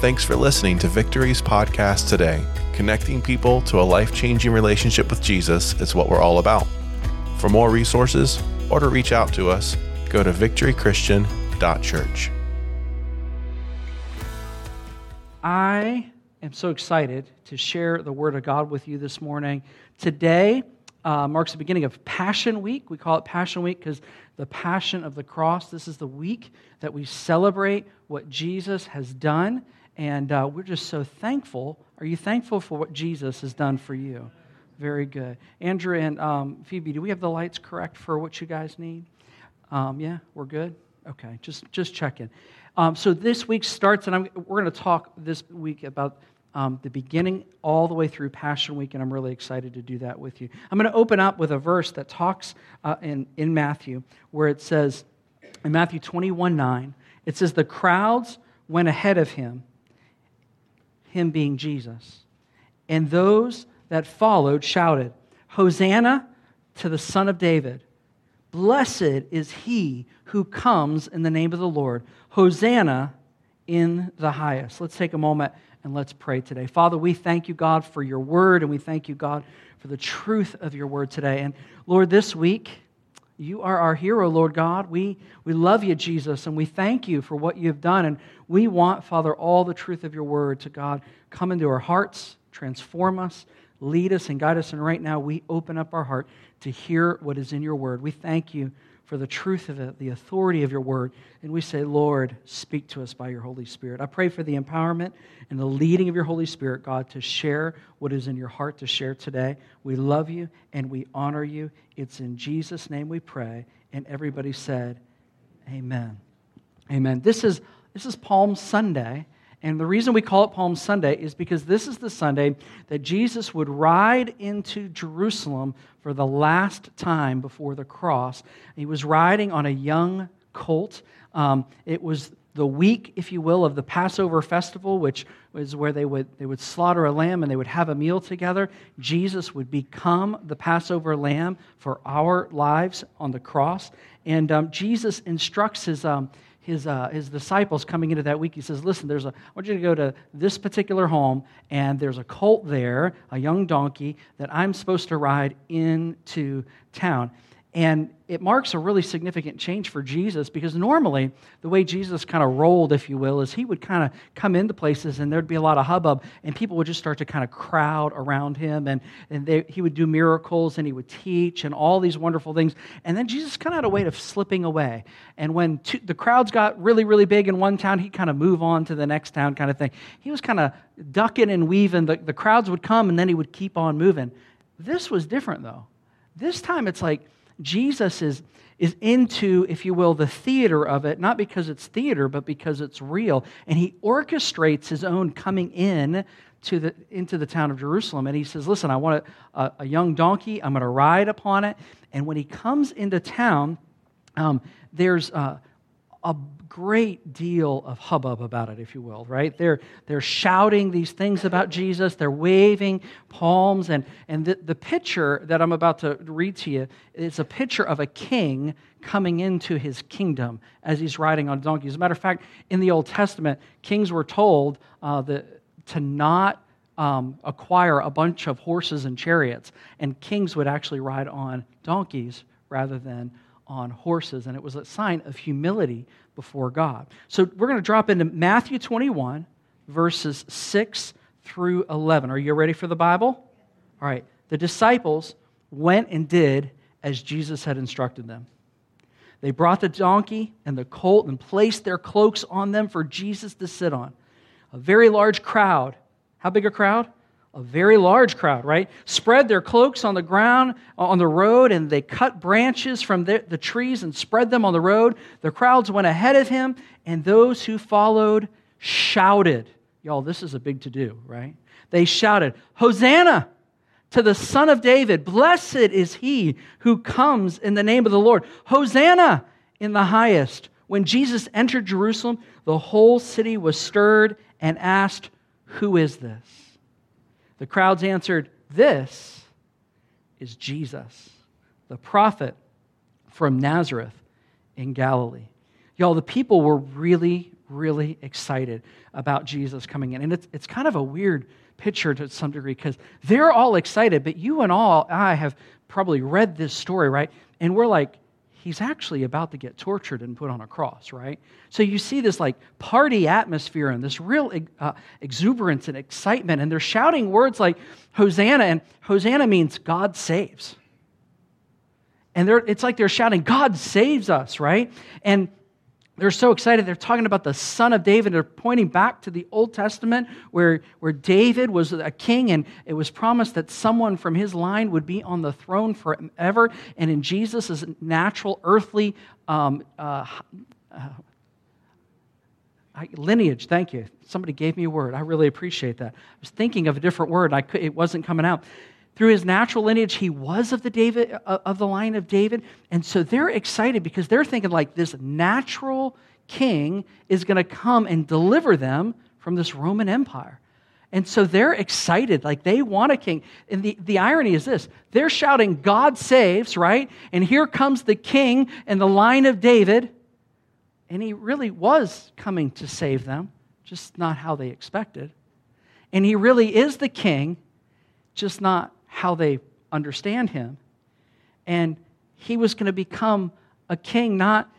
Thanks for listening to Victory's podcast today. Connecting people to a life changing relationship with Jesus is what we're all about. For more resources or to reach out to us, go to victorychristian.church. I am so excited to share the Word of God with you this morning. Today uh, marks the beginning of Passion Week. We call it Passion Week because the passion of the cross. This is the week that we celebrate what Jesus has done, and uh, we're just so thankful. Are you thankful for what Jesus has done for you? Very good. Andrew and um, Phoebe, do we have the lights correct for what you guys need? Um, yeah, we're good? Okay, just, just checking. Um, so this week starts, and I'm, we're going to talk this week about um, the beginning all the way through Passion Week, and I'm really excited to do that with you. I'm going to open up with a verse that talks uh, in, in Matthew, where it says, in Matthew 21 9, it says, The crowds went ahead of him, him being Jesus, and those that followed shouted, Hosanna to the Son of David. Blessed is he who comes in the name of the Lord. Hosanna in the highest. Let's take a moment and let's pray today. Father, we thank you, God, for your word, and we thank you, God, for the truth of your word today. And Lord, this week, you are our hero, Lord God. We, we love you, Jesus, and we thank you for what you've done. And we want, Father, all the truth of your word to God come into our hearts, transform us, lead us, and guide us. And right now, we open up our heart to hear what is in your word. We thank you for the truth of it, the authority of your word. And we say, Lord, speak to us by your Holy Spirit. I pray for the empowerment and the leading of your Holy Spirit, God, to share what is in your heart to share today. We love you and we honor you. It's in Jesus' name we pray. And everybody said, Amen. Amen. This is, this is Palm Sunday. And the reason we call it Palm Sunday is because this is the Sunday that Jesus would ride into Jerusalem for the last time before the cross. He was riding on a young colt. Um, it was the week, if you will, of the Passover festival, which was where they would, they would slaughter a lamb and they would have a meal together. Jesus would become the Passover lamb for our lives on the cross. And um, Jesus instructs his, um, his, uh, his disciples coming into that week, he says, Listen, there's a, I want you to go to this particular home, and there's a colt there, a young donkey, that I'm supposed to ride into town. And it marks a really significant change for Jesus because normally the way Jesus kind of rolled, if you will, is he would kind of come into places and there'd be a lot of hubbub and people would just start to kind of crowd around him and, and they, he would do miracles and he would teach and all these wonderful things. And then Jesus kind of had a way of slipping away. And when two, the crowds got really, really big in one town, he'd kind of move on to the next town kind of thing. He was kind of ducking and weaving. The, the crowds would come and then he would keep on moving. This was different though. This time it's like, Jesus is, is into, if you will, the theater of it, not because it's theater, but because it's real. And he orchestrates his own coming in to the, into the town of Jerusalem. And he says, Listen, I want a, a young donkey. I'm going to ride upon it. And when he comes into town, um, there's uh, a great deal of hubbub about it, if you will, right? They're, they're shouting these things about Jesus, they're waving palms, and, and the, the picture that I'm about to read to you is a picture of a king coming into his kingdom as he's riding on a donkey. As a matter of fact, in the Old Testament, kings were told uh, that, to not um, acquire a bunch of horses and chariots, and kings would actually ride on donkeys rather than on horses, and it was a sign of humility before God. So we're going to drop into Matthew 21, verses 6 through 11. Are you ready for the Bible? All right. The disciples went and did as Jesus had instructed them. They brought the donkey and the colt and placed their cloaks on them for Jesus to sit on. A very large crowd. How big a crowd? A very large crowd, right? Spread their cloaks on the ground, uh, on the road, and they cut branches from the, the, trees and spread them on the road. The crowds went ahead of him, and those who followed shouted. Y'all, this is a big to do, right? They shouted, Hosanna to the Son of David. Blessed is he who comes in the name of the Lord. Hosanna in the highest. When Jesus entered Jerusalem, the whole city was stirred and asked, Who is this? The crowds answered, This is Jesus, the prophet from Nazareth in Galilee. Y'all, the people were really, really excited about Jesus coming in. And it's, it's kind of a weird picture to some degree because they're all excited, but you and all I have probably read this story, right? And we're like, he's actually about to get tortured and put on a cross, right? So you see this like party atmosphere and this real uh, exuberance and excitement, and they're shouting words like Hosanna, and Hosanna means God saves. And it's like they're shouting, God saves us, right? And they're so excited. They're talking about the son of David. They're pointing back to the Old Testament where, where David was a king and it was promised that someone from his line would be on the throne forever. And in Jesus' natural, earthly um, uh, uh, lineage, thank you. Somebody gave me a word. I really appreciate that. I was thinking of a different word. I could, it wasn't coming out through his natural lineage he was of the david uh, of the line of david. And so they're excited because they're thinking like this natural king is going to come and deliver them from this roman empire. And so they're excited like they want a king. And the, the irony is this they're shouting god saves right? And here comes the king and the line of david. And he really was coming to save them just not how they expected. And he really is the king just not how they understand him. And he was going to become a king, not,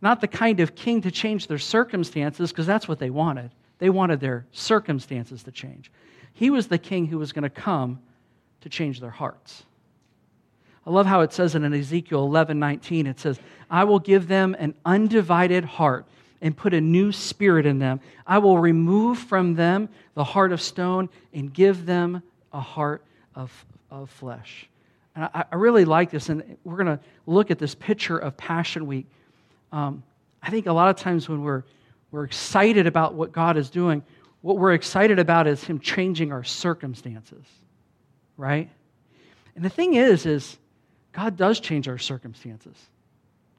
not the kind of king to change their circumstances, because that's what they wanted. They wanted their circumstances to change. He was the king who was going to come to change their hearts. I love how it says in Ezekiel 11 19, it says, I will give them an undivided heart and put a new spirit in them. I will remove from them the heart of stone and give them a heart of, of flesh. And I, I really like this, and we're going to look at this picture of Passion Week. Um, I think a lot of times when we're, we're excited about what God is doing, what we're excited about is Him changing our circumstances, right? And the thing is, is God does change our circumstances.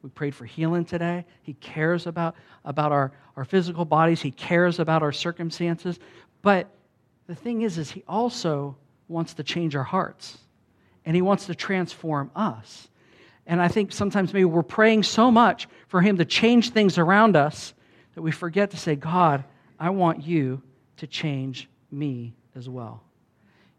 We prayed for healing today. He cares about, about our, our physical bodies. He cares about our circumstances. But the thing is, is He also wants to change our hearts and He wants to transform us. And I think sometimes maybe we're praying so much for Him to change things around us that we forget to say, God, I want you to change me as well.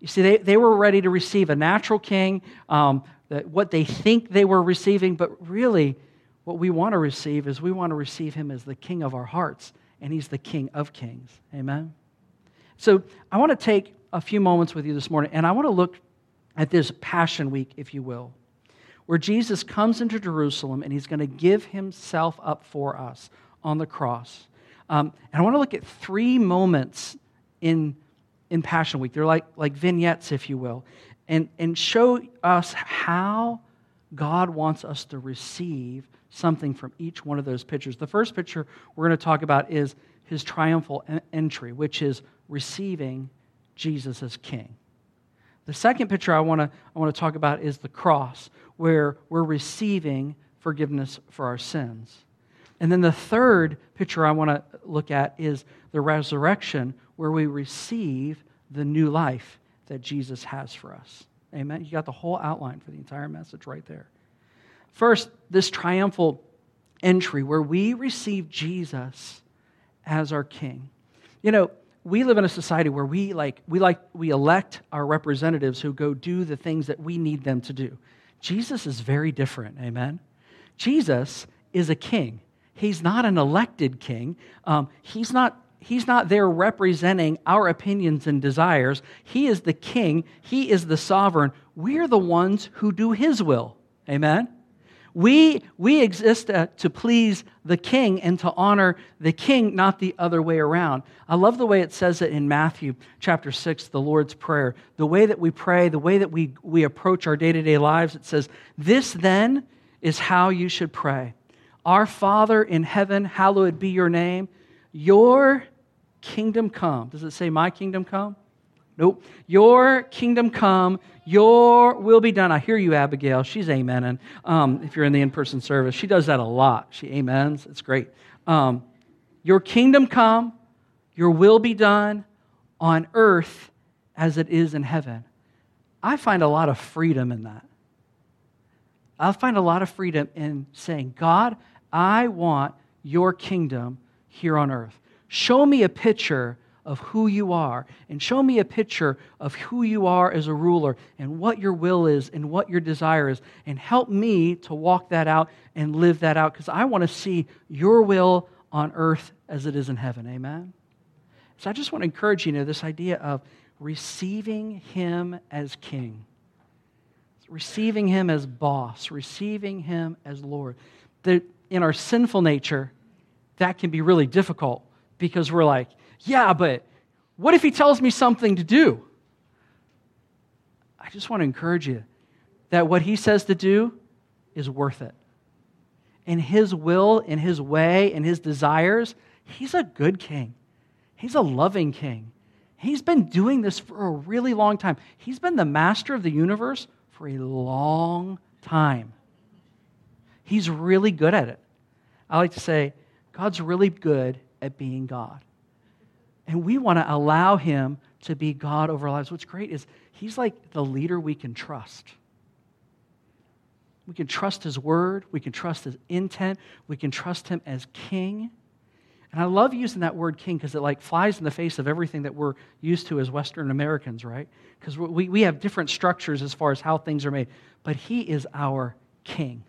You see, they, they were ready to receive a natural king, um, that what they think they were receiving, but really, what we want to receive is we want to receive him as the king of our hearts, and he's the king of kings. Amen? So I want to take a few moments with you this morning, and I want to look at this Passion Week, if you will, where Jesus comes into Jerusalem and he's going to give himself up for us on the cross. Um, and I want to look at three moments in, in Passion Week. They're like, like vignettes, if you will, and, and show us how God wants us to receive something from each one of those pictures. The first picture we're going to talk about is his triumphal entry, which is receiving Jesus as king. The second picture I want to I want to talk about is the cross, where we're receiving forgiveness for our sins. And then the third picture I want to look at is the resurrection, where we receive the new life that Jesus has for us. Amen. You got the whole outline for the entire message right there. First, this triumphal entry where we receive Jesus as our king. You know, we live in a society where we like we like we elect our representatives who go do the things that we need them to do. Jesus is very different amen? Jesus is a king. He's not an elected king. Um, he's not he's not there representing our opinions and desires. He is the king. He is the sovereign. We're the ones who do his will amen we, we exist to, to please the king and to honor the king, not the other way around. I love the way it says it in Matthew chapter 6, the Lord's Prayer. The way that we pray, the way that we, we approach our day to day lives, it says, This then is how you should pray Our Father in heaven, hallowed be your name. Your kingdom come. Does it say, My kingdom come? Nope. Your kingdom come, your will be done. I hear you, Abigail. She's amening. Um, if you're in the in person service, she does that a lot. She amens. It's great. Um, your kingdom come, your will be done on earth as it is in heaven. I find a lot of freedom in that. I find a lot of freedom in saying, God, I want your kingdom, here on earth. Show me a picture of who you are and show me a picture of who you are as a ruler and what your will is and what your desire is and help me to walk that out and live that out because I want to see your will on earth as it is in heaven. Amen. So I just want to encourage you, you know this idea of receiving him as king. Receiving him as boss, receiving him as Lord. That in our sinful nature, that can be really difficult because we're like, yeah, but what if he tells me something to do? I just want to encourage you that what he says to do is worth it. In his will, in his way, in his desires, he's a good king. He's a loving king. He's been doing this for a really long time. He's been the master of the universe for a long time. He's really good at it. I like to say, God's really good at being God. And we want to allow him to be God over our lives. What's great is he's like the leader we can trust. We can trust his word, we can trust his intent, we can trust him as king. And I love using that word king because it like flies in the face of everything that we're used to as Western Americans, right? Because we, we have different structures as far as how things are made. But he is our king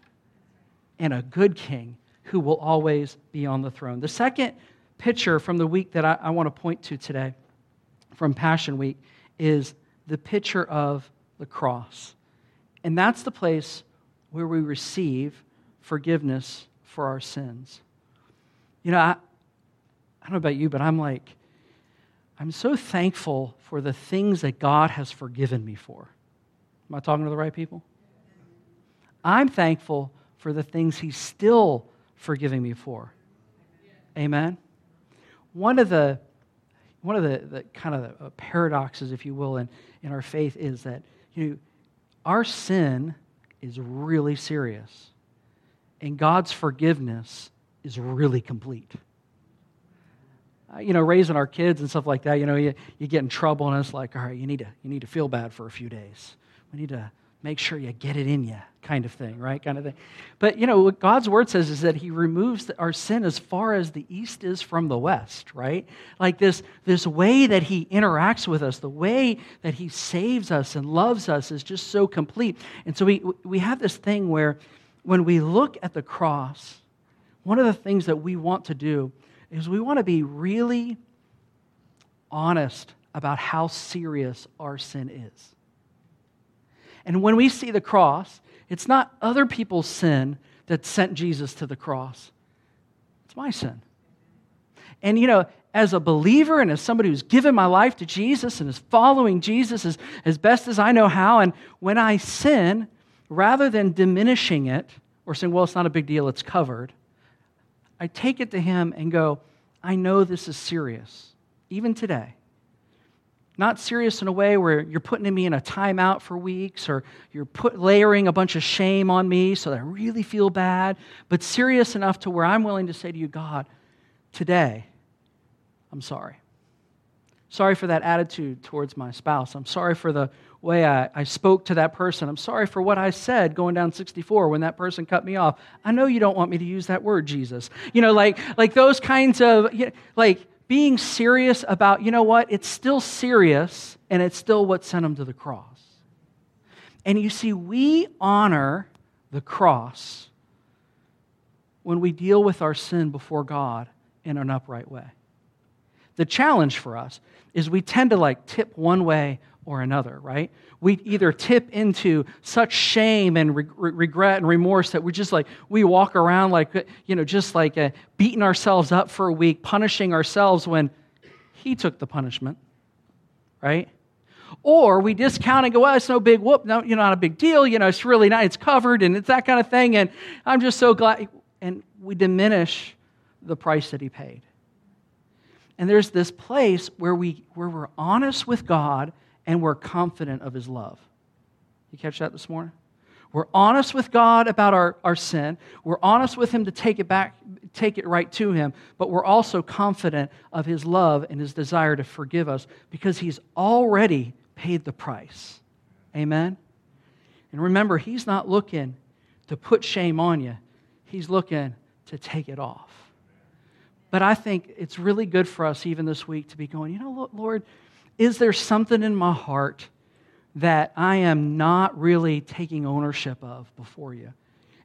and a good king who will always be on the throne. The second picture from the week that I, I want to point to today, from Passion Week, is the picture of the cross. And that's the place where we receive forgiveness for our sins. You know, I, I don't know about you, but I'm like, I'm so thankful for the things that God has forgiven me for. Am I talking to the right people? I'm thankful for the things He's still forgiving me for. Amen? One of the one of the, the kind of the paradoxes, if you will, in, in our faith is that you know, our sin is really serious, and God's forgiveness is really complete. Uh, you know, raising our kids and stuff like that, you know, you, you get in trouble, and it's like, all right, you need to, you need to feel bad for a few days. We need to make sure you get it in you kind of thing right kind of thing. But you know what god's word says is that he removes our sin as far as the east is from the west right? Like this this way that he interacts with us the way that he saves us and loves us is just so complete. And so we we have this thing where when we look at the cross one of the things that we want to do is we want to be really honest about how serious our sin is and when we see the cross, it's not other people's sin that sent Jesus to the cross, it's my sin. And you know, as a believer and as somebody who's given my life to Jesus and is following Jesus as, as best as I know how, and when I sin, rather than diminishing it or saying, well, it's not a big deal, it's covered, I take it to Him and go, I know this is serious, even today. Not serious in a way where you're putting me in a timeout for weeks or you're put, layering a bunch of shame on me so that I really feel bad, but serious enough to where I'm willing to say to you, God, today, I'm sorry. Sorry for that attitude towards my spouse. I'm sorry for the way I, I spoke to that person. I'm sorry for what I said going down 64 when that person cut me off. I know you don't want me to use that word, Jesus. You know, like, like those kinds of, you know, like, being serious about, you know what, it's still serious and it's still what sent him to the cross. And you see, we honor the cross when we deal with our sin before God in an upright way. The challenge for us is we tend to like tip one way or another, right? We either tip into such shame and re- regret and remorse that we just like, we walk around like, you know, just like uh, beating ourselves up for a week, punishing ourselves when He took the punishment, right? Or we discount and go, well, it's no big whoop, no, you know, not a big deal, you know, it's really not, it's covered and it's that kind of thing, and I'm just so glad. And we diminish the price that He paid. And there's this place where, we, where we're honest with God and we're confident of his love. You catch that this morning? We're honest with God about our, our sin. We're honest with him to take it back, take it right to him, but we're also confident of his love and his desire to forgive us because he's already paid the price. Amen? And remember, he's not looking to put shame on you, he's looking to take it off. But I think it's really good for us, even this week, to be going, you know, Lord, is there something in my heart that I am not really taking ownership of before you?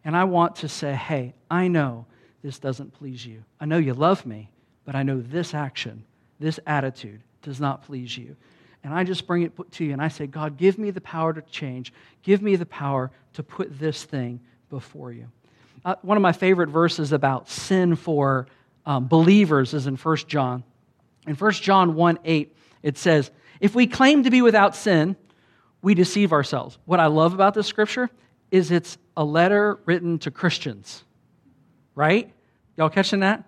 And I want to say, hey, I know this doesn't please you. I know you love me, but I know this action, this attitude does not please you. And I just bring it to you and I say, God, give me the power to change. Give me the power to put this thing before you. Uh, one of my favorite verses about sin for um, believers is in 1 John. In 1 John 1 8, it says, If we claim to be without sin, we deceive ourselves. What I love about this scripture is it's a letter written to Christians, right? Y'all catching that?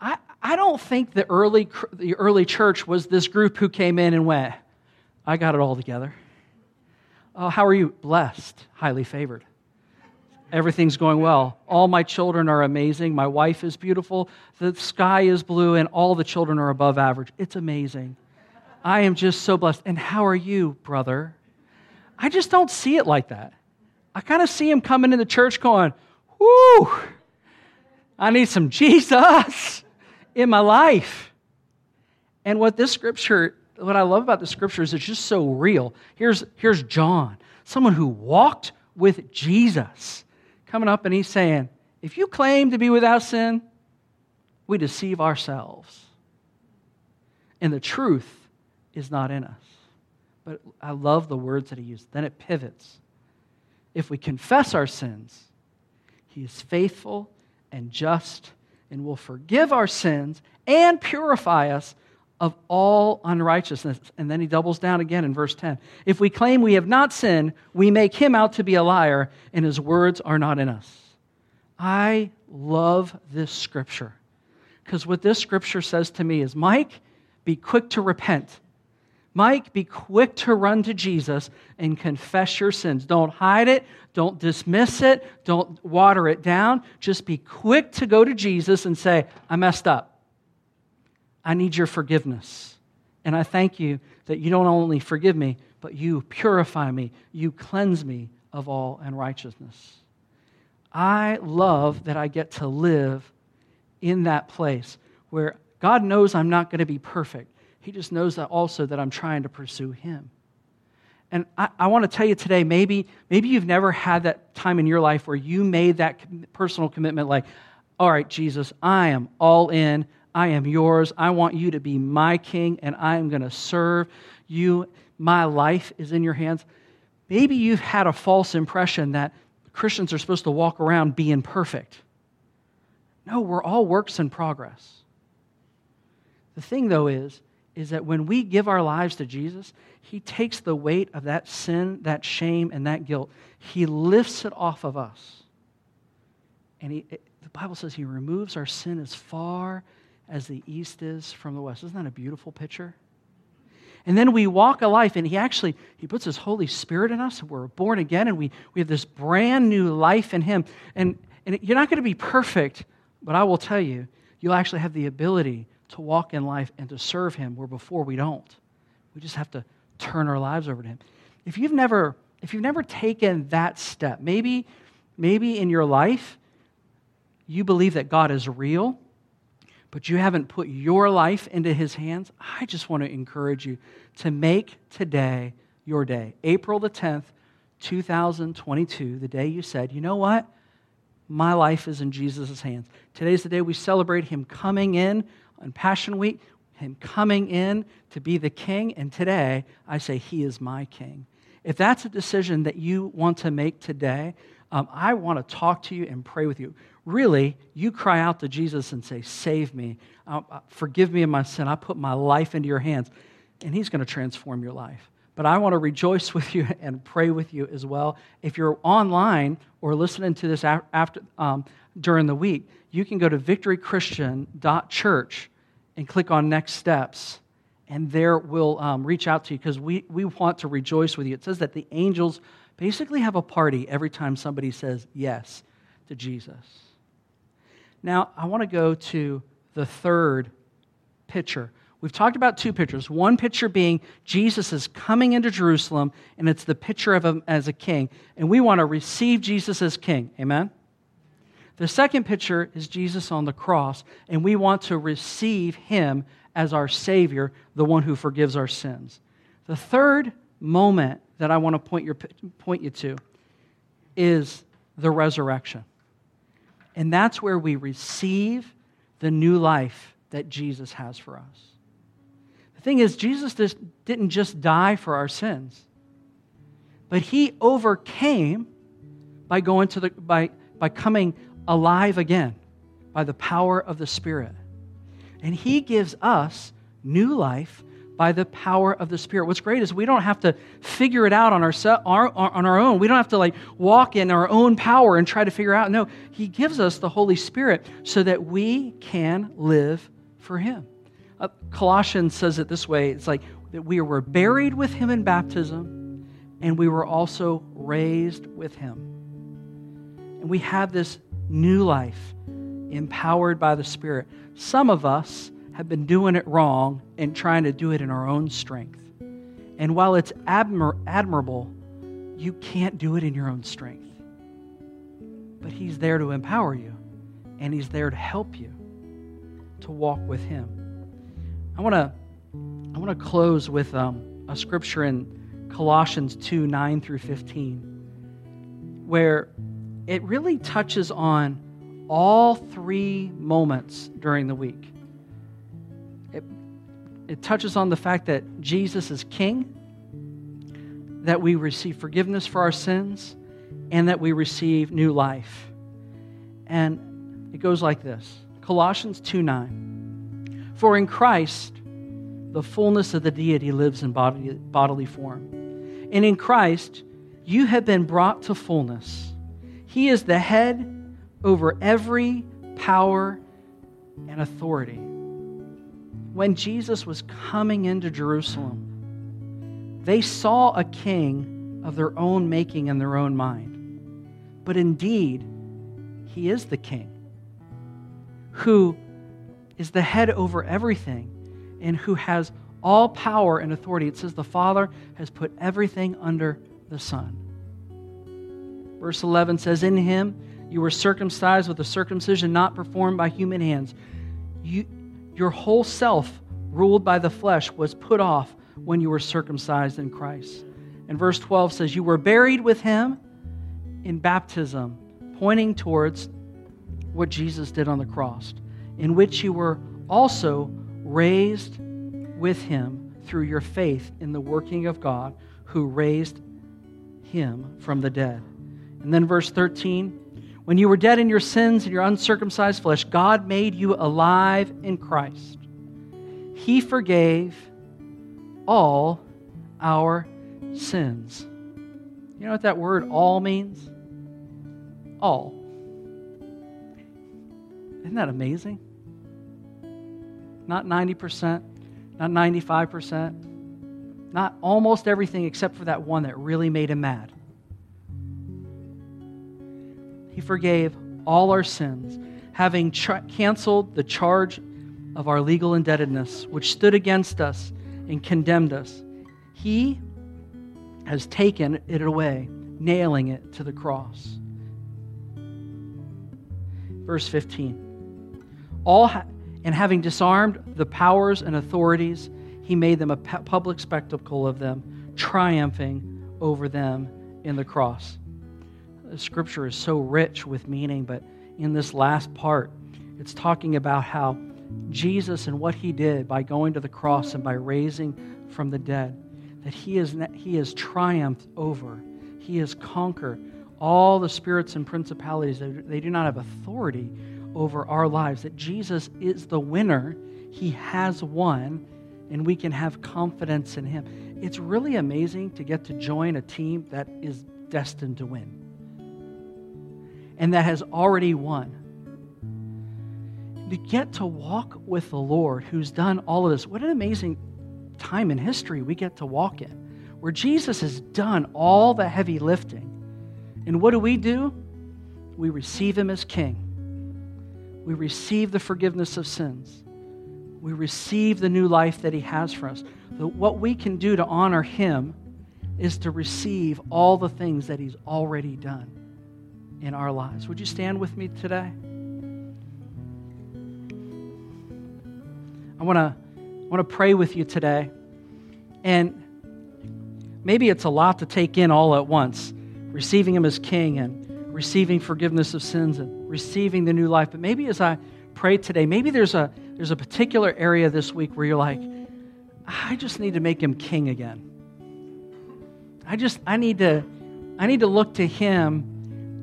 I, I don't think the early, the early church was this group who came in and went, I got it all together. Oh, how are you? Blessed, highly favored. Everything's going well. All my children are amazing. My wife is beautiful. The sky is blue, and all the children are above average. It's amazing. I am just so blessed. And how are you, brother? I just don't see it like that. I kind of see him coming into church going, Whoo, I need some Jesus in my life. And what this scripture, what I love about the scripture is it's just so real. Here's, here's John, someone who walked with Jesus coming up and he's saying, If you claim to be without sin, we deceive ourselves. And the truth is not in us. But I love the words that he used. Then it pivots. If we confess our sins, he is faithful and just and will forgive our sins and purify us of all unrighteousness. And then he doubles down again in verse 10. If we claim we have not sinned, we make him out to be a liar, and his words are not in us. I love this scripture because what this scripture says to me is Mike, be quick to repent. Mike, be quick to run to Jesus and confess your sins. Don't hide it. Don't dismiss it. Don't water it down. Just be quick to go to Jesus and say, I messed up. I need your forgiveness. And I thank you that you don't only forgive me, but you purify me, you cleanse me of all unrighteousness. I love that I get to live in that place where God knows I'm not going to be perfect. He just knows that also that I'm trying to pursue Him. And I, I, want to tell you today, maybe, maybe you've never had that time in your life where you made that personal commitment like, all right, Jesus, I am all in. I am yours. I want you to be my king, and I am going to serve you. My life is in your hands. Maybe you've had a false impression that Christians are supposed to walk around being perfect. No, we're all works in progress. The thing, though, is, is that when we give our lives to Jesus, He takes the weight of that sin, that shame, and that guilt. He lifts it off of us. And he, the Bible says He removes our sin as far as the east is from the west. Isn't that a beautiful picture? And then we walk a life, and he actually he puts his Holy Spirit in us, and we're born again, and we, we have this brand new life in him. And, and you're not going to be perfect, but I will tell you, you'll actually have the ability to walk in life and to serve him where before we don't. We just have to turn our lives over to him. If you've never, if you've never taken that step, maybe, maybe in your life you believe that God is real but you haven't put your life into his hands, I just want to encourage you to make today your day. April the 10th, 2022, the day you said, you know what? My life is in Jesus' hands. Today's the day we celebrate him coming in on Passion Week, him coming in to be the king. And today, I say, he is my king. If that's a decision that you want to make today, um, I want to talk to you and pray with you really, you cry out to Jesus and say, Save me, uh, uh, forgive me of my sin. I put my life into your hands, and He's going to transform your life. But I want to rejoice with you and pray with you as well. If you're online or listening to this after, um, during the week, you can go to victorychristian.church and click on Next Steps, and there we'll um, reach out to you because we, we want to rejoice with you. It says that the angels basically have a party every time somebody says yes to Jesus. Now, I want to go to the third picture. We've talked about two pictures. One picture being Jesus is coming into Jerusalem, and it's the picture of him as a king. And we want to receive Jesus as king. Amen? The second picture is Jesus on the cross, and we want to receive him as our Savior, the one who forgives our sins. The third moment that I want to point, your, point you to is the resurrection. And that's where we receive the new life that Jesus has for us. The thing is, Jesus didn't just die for our sins, but he overcame by going to the by, by coming alive again by the power of the Spirit. And he gives us new life by the power of the Spirit. What's great is we don't have to figure it out on our, our, on our own. We don't have to like walk in our own power and try to figure out. No, He gives us the Holy Spirit so that we can live for Him. Uh, Colossians says it this way it's like that we were buried with Him in baptism and we were also raised with Him. And we have this new life empowered by the Spirit. Some of us, have been doing it wrong and trying to do it in our own strength. And while it's admir- admirable, you can't do it in your own strength. But He's there to empower you, and He's there to help you to walk with Him. I want to I want to close with um, a scripture in Colossians 2 9 through 15, where it really touches on all three moments during the week it touches on the fact that Jesus is king, that we receive forgiveness for our sins, and that we receive new life. And it goes like this Colossians 2 9. For in Christ, the fullness of the deity lives in bodily, bodily form. And in Christ, you have been brought to fullness. He is the head over every power and authority when Jesus was coming into Jerusalem, they saw a king of their own making and their own mind. But indeed, he is the king who is the head over everything and who has all power and authority. It says the Father has put everything under the Son. Verse 11 says, In him you were circumcised with a circumcision not performed by human hands. You, your whole self, ruled by the flesh, was put off when you were circumcised in Christ. And verse 12 says, You were buried with him in baptism, pointing towards what Jesus did on the cross, in which you were also raised with him through your faith in the working of God who raised him from the dead. And then verse 13, when you were dead in your sins and your uncircumcised flesh, God made you alive in Christ. He forgave all our sins. You know what that word all means? All. Isn't that amazing? Not 90%, not 95%, not almost everything except for that one that really made him mad. He forgave all our sins, having canceled the charge of our legal indebtedness, which stood against us and condemned us. He has taken it away, nailing it to the cross. Verse 15. All ha- and having disarmed the powers and authorities, he made them a public spectacle of them, triumphing over them in the cross the scripture is so rich with meaning, but in this last part, it's talking about how Jesus and what he did by going to the cross and by raising from the dead, that he has, he has triumphed over, he has conquered all the spirits and principalities. That they do not have authority over our lives, that Jesus is the winner, he has won, and we can have confidence in him. It's really amazing to get to join a team that is destined to win and that has already won. To get to walk with the Lord who's done all of this, what an amazing time in history we get to walk in, where Jesus has done all the heavy lifting. And what do we do? We receive him as king. We receive the forgiveness of sins. We receive the new life that he has for us. what we can do to honor him is to receive all the things that he's already done. In our lives. Would you stand with me today? I want to I want to pray with you today. And maybe it's a lot to take in all at once, receiving him as king and receiving forgiveness of sins and receiving the new life. But maybe as I pray today, maybe there's a there's a particular area this week where you're like, I just need to make him king again. I just I need to I need to look to him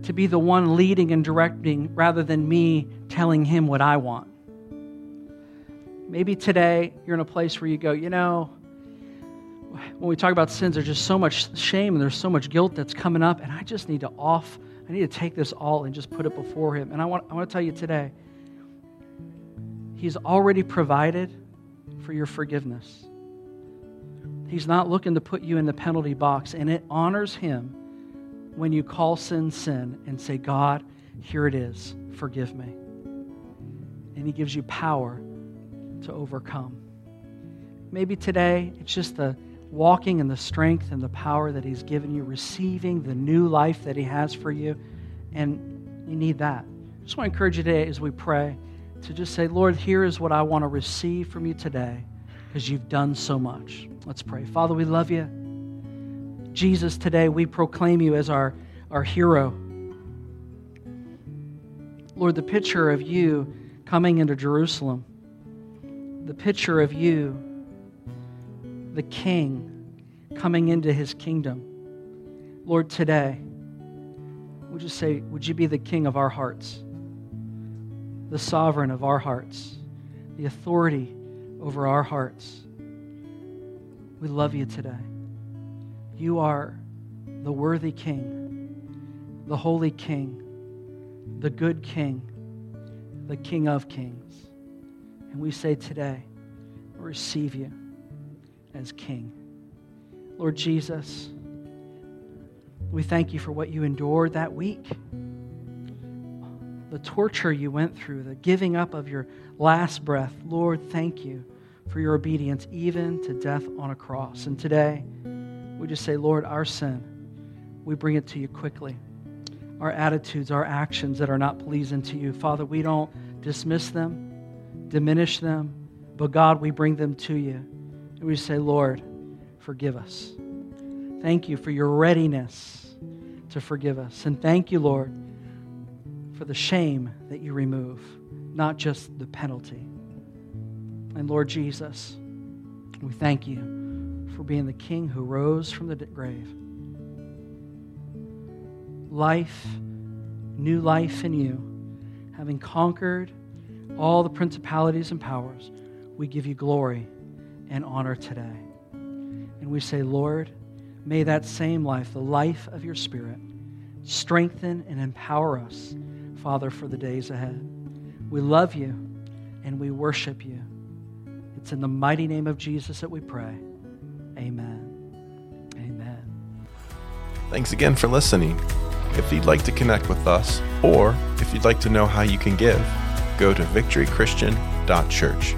to be the one leading and directing rather than me telling him what I want. Maybe today you're in a place where you go, you know, when we talk about sins, there's just so much shame and there's so much guilt that's coming up, and I just need to off, I need to take this all and just put it before Him. And I want, I want to tell you today, He's already provided for your forgiveness. He's not looking to put you in the penalty box, and it honors Him when you call sin sin and say, God, here it is, forgive me. And He gives you power to overcome. Maybe today it's just the walking in the strength and the power that He's given you, receiving the new life that He has for you, and you need that. I just want to encourage you today as we pray to just say, Lord, here is what I want to receive from you today because you've done so much. Let's pray. Father, we love you. Jesus, today we proclaim you as our, our hero. Lord, the picture of you coming into Jerusalem, the picture of you, the King, coming into his kingdom. Lord, today, would you say, would you be the King of our hearts, the sovereign of our hearts, the authority over our hearts? We love you today. You are the worthy King, the holy King, the good King, the King of kings. And we say today, receive you as King. Lord Jesus, we thank you for what you endured that week. The torture you went through, the giving up of your last breath. Lord, thank you for your obedience, even to death on a cross. And today, we just say, Lord, our sin, we bring it to you quickly. Our attitudes, our actions that are not pleasing to you. Father, we don't dismiss them diminish them, but God, we bring them to you. And we say, Lord, forgive us. Thank you for your readiness to forgive us. And thank you, Lord, for the shame that you remove, not just the penalty. And Lord Jesus, we thank you for being the King who rose from the grave. Life, new life in you, having conquered all the principalities and powers, we give you glory and honor today. And we say, Lord, may that same life, the life of your Spirit, strengthen and empower us, Father, for the days ahead. We love you and we worship you. It's in the mighty name of Jesus that we pray. Amen. Amen. Thanks again for listening. If you'd like to connect with us, or if you'd like to know how you can give, go to victorychristian.church.